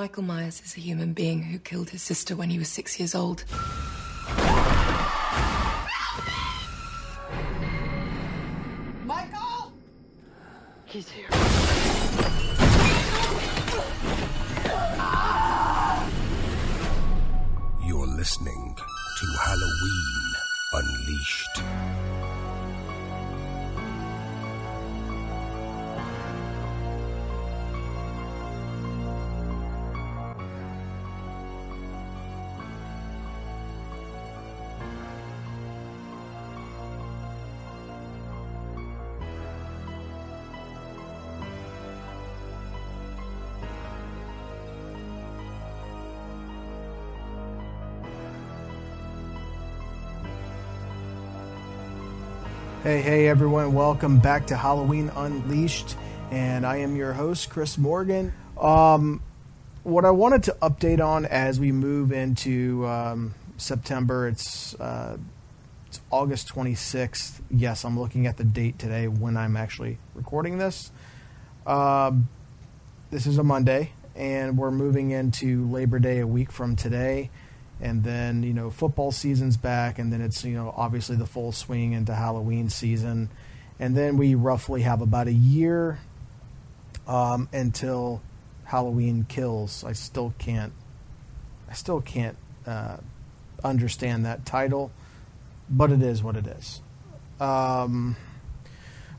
Michael Myers is a human being who killed his sister when he was six years old. Michael! He's here. You're listening to Halloween Unleashed. Hey, hey, everyone. Welcome back to Halloween Unleashed. And I am your host, Chris Morgan. Um, what I wanted to update on as we move into um, September, it's, uh, it's August 26th. Yes, I'm looking at the date today when I'm actually recording this. Um, this is a Monday, and we're moving into Labor Day a week from today and then you know football season's back and then it's you know obviously the full swing into halloween season. And then we roughly have about a year um, until halloween kills. I still can't i still can't uh, understand that title but it is what it is. Um,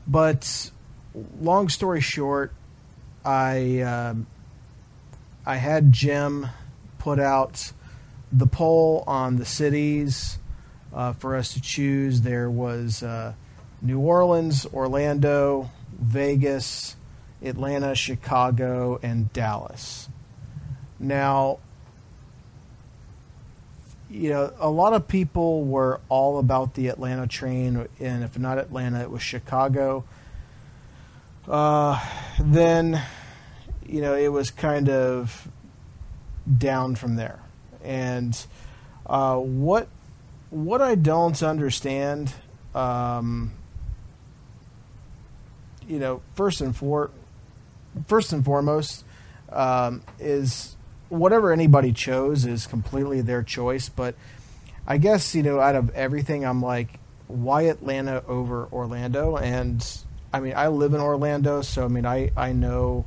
but long story short i um i had jim put out the poll on the cities uh, for us to choose. There was uh, New Orleans, Orlando, Vegas, Atlanta, Chicago, and Dallas. Now, you know, a lot of people were all about the Atlanta train, and if not Atlanta, it was Chicago. Uh, then, you know, it was kind of down from there and uh, what what I don't understand, um, you know, first and for first and foremost, um, is whatever anybody chose is completely their choice. But I guess you know, out of everything, I'm like, why Atlanta over Orlando? And I mean, I live in Orlando, so I mean, I I know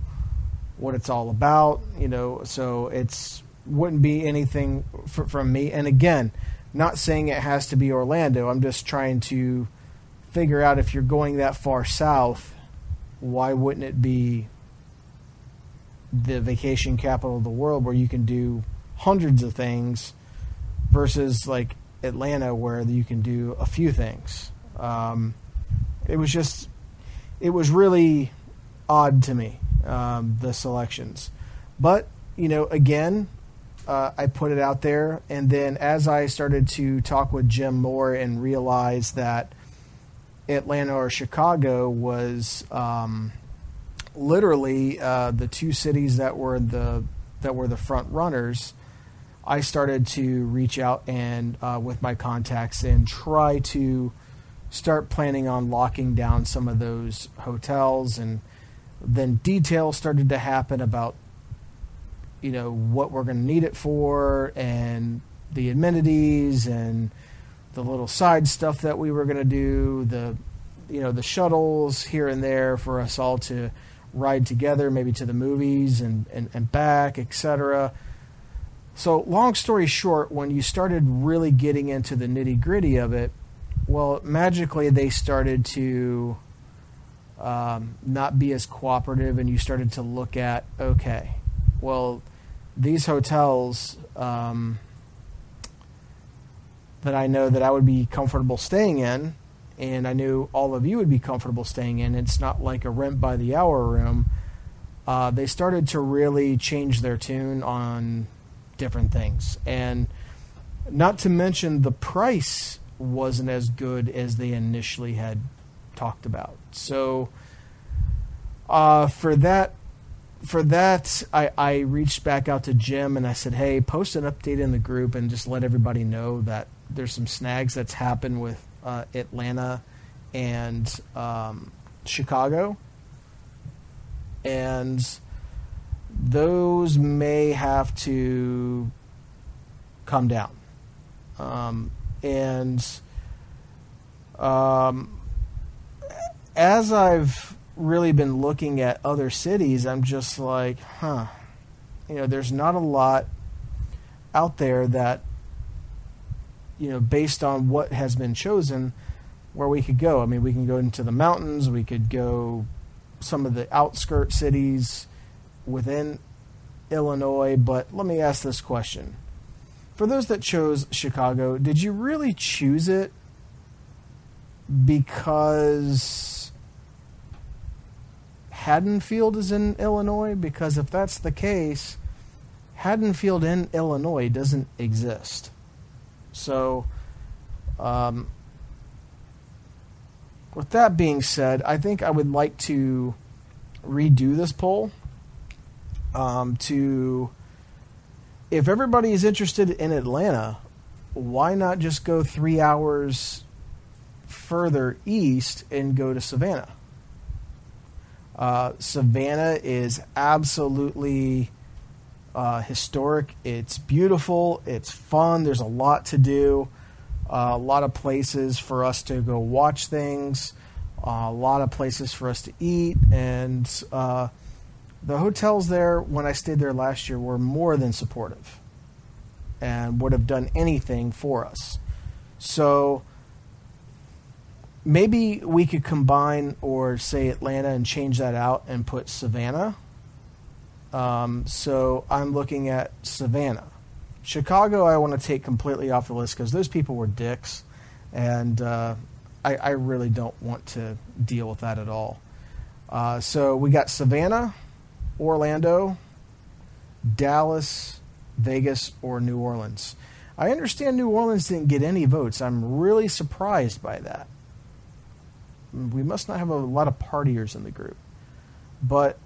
what it's all about. You know, so it's wouldn't be anything f- from me. And again, not saying it has to be Orlando. I'm just trying to figure out if you're going that far south, why wouldn't it be the vacation capital of the world where you can do hundreds of things versus like Atlanta where you can do a few things. Um, it was just, it was really odd to me, um, the selections. But, you know, again, uh, I put it out there, and then as I started to talk with Jim Moore and realize that Atlanta or Chicago was um, literally uh, the two cities that were the that were the front runners, I started to reach out and uh, with my contacts and try to start planning on locking down some of those hotels. And then details started to happen about you know what we're going to need it for and the amenities and the little side stuff that we were going to do the you know the shuttles here and there for us all to ride together maybe to the movies and and, and back etc so long story short when you started really getting into the nitty gritty of it well magically they started to um, not be as cooperative and you started to look at okay well these hotels um, that I know that I would be comfortable staying in, and I knew all of you would be comfortable staying in. It's not like a rent by the hour room. Uh, they started to really change their tune on different things, and not to mention the price wasn't as good as they initially had talked about. So, uh, for that for that, I, I reached back out to Jim and I said, hey, post an update in the group and just let everybody know that there's some snags that's happened with uh, Atlanta and um, Chicago. And those may have to come down. Um, and um, as I've really been looking at other cities, I'm just like, huh, you know, there's not a lot out there that, you know, based on what has been chosen, where we could go. I mean, we can go into the mountains, we could go some of the outskirt cities within Illinois, but let me ask this question. For those that chose Chicago, did you really choose it because Haddonfield is in Illinois? Because if that's the case, Haddonfield in Illinois doesn't exist. So, um, with that being said, I think I would like to redo this poll um, to if everybody is interested in Atlanta, why not just go three hours further east and go to Savannah? Uh, Savannah is absolutely uh, historic. It's beautiful. It's fun. There's a lot to do. Uh, a lot of places for us to go watch things. a lot of places for us to eat. And uh, the hotels there, when I stayed there last year, were more than supportive and would have done anything for us. So maybe we could combine or say Atlanta and change that out and put Savannah. Um, so I'm looking at Savannah. Chicago, I want to take completely off the list because those people were dicks, and uh, I, I, really don't want to deal with that at all. Uh, so we got Savannah, Orlando, Dallas, Vegas, or New Orleans. I understand New Orleans didn't get any votes. I'm really surprised by that we must not have a lot of partiers in the group. But,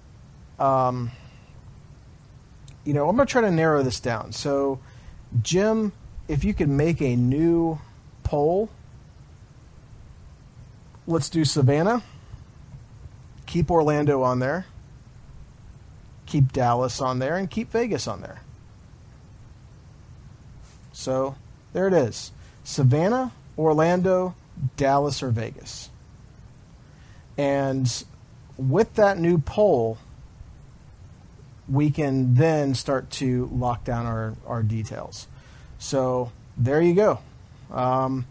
um, you know, I'm going to try to narrow this down. So, Jim, if you could make a new poll, let's do Savannah. Keep Orlando on there. Keep Dallas on there and keep Vegas on there. So, there it is. Savannah, Orlando, Dallas, or Vegas. And with that new poll, we can then start to lock down our, our details. So there you go. Um,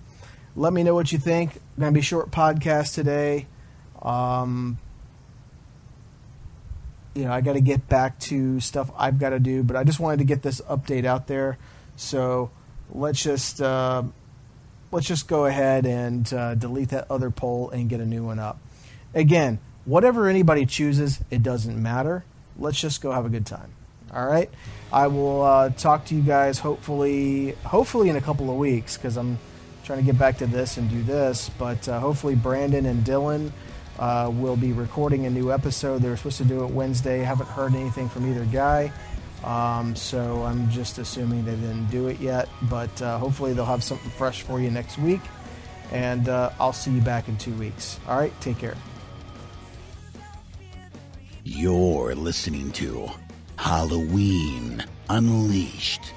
let me know what you think. Going to be short podcast today. Um, you know, I got to get back to stuff I've got to do, but I just wanted to get this update out there. So let's just uh, let's just go ahead and uh, delete that other poll and get a new one up. Again, whatever anybody chooses, it doesn't matter. Let's just go have a good time. All right. I will uh, talk to you guys hopefully, hopefully in a couple of weeks because I'm trying to get back to this and do this. But uh, hopefully, Brandon and Dylan uh, will be recording a new episode. They were supposed to do it Wednesday. Haven't heard anything from either guy. Um, so I'm just assuming they didn't do it yet. But uh, hopefully, they'll have something fresh for you next week. And uh, I'll see you back in two weeks. All right. Take care. You're listening to Halloween Unleashed.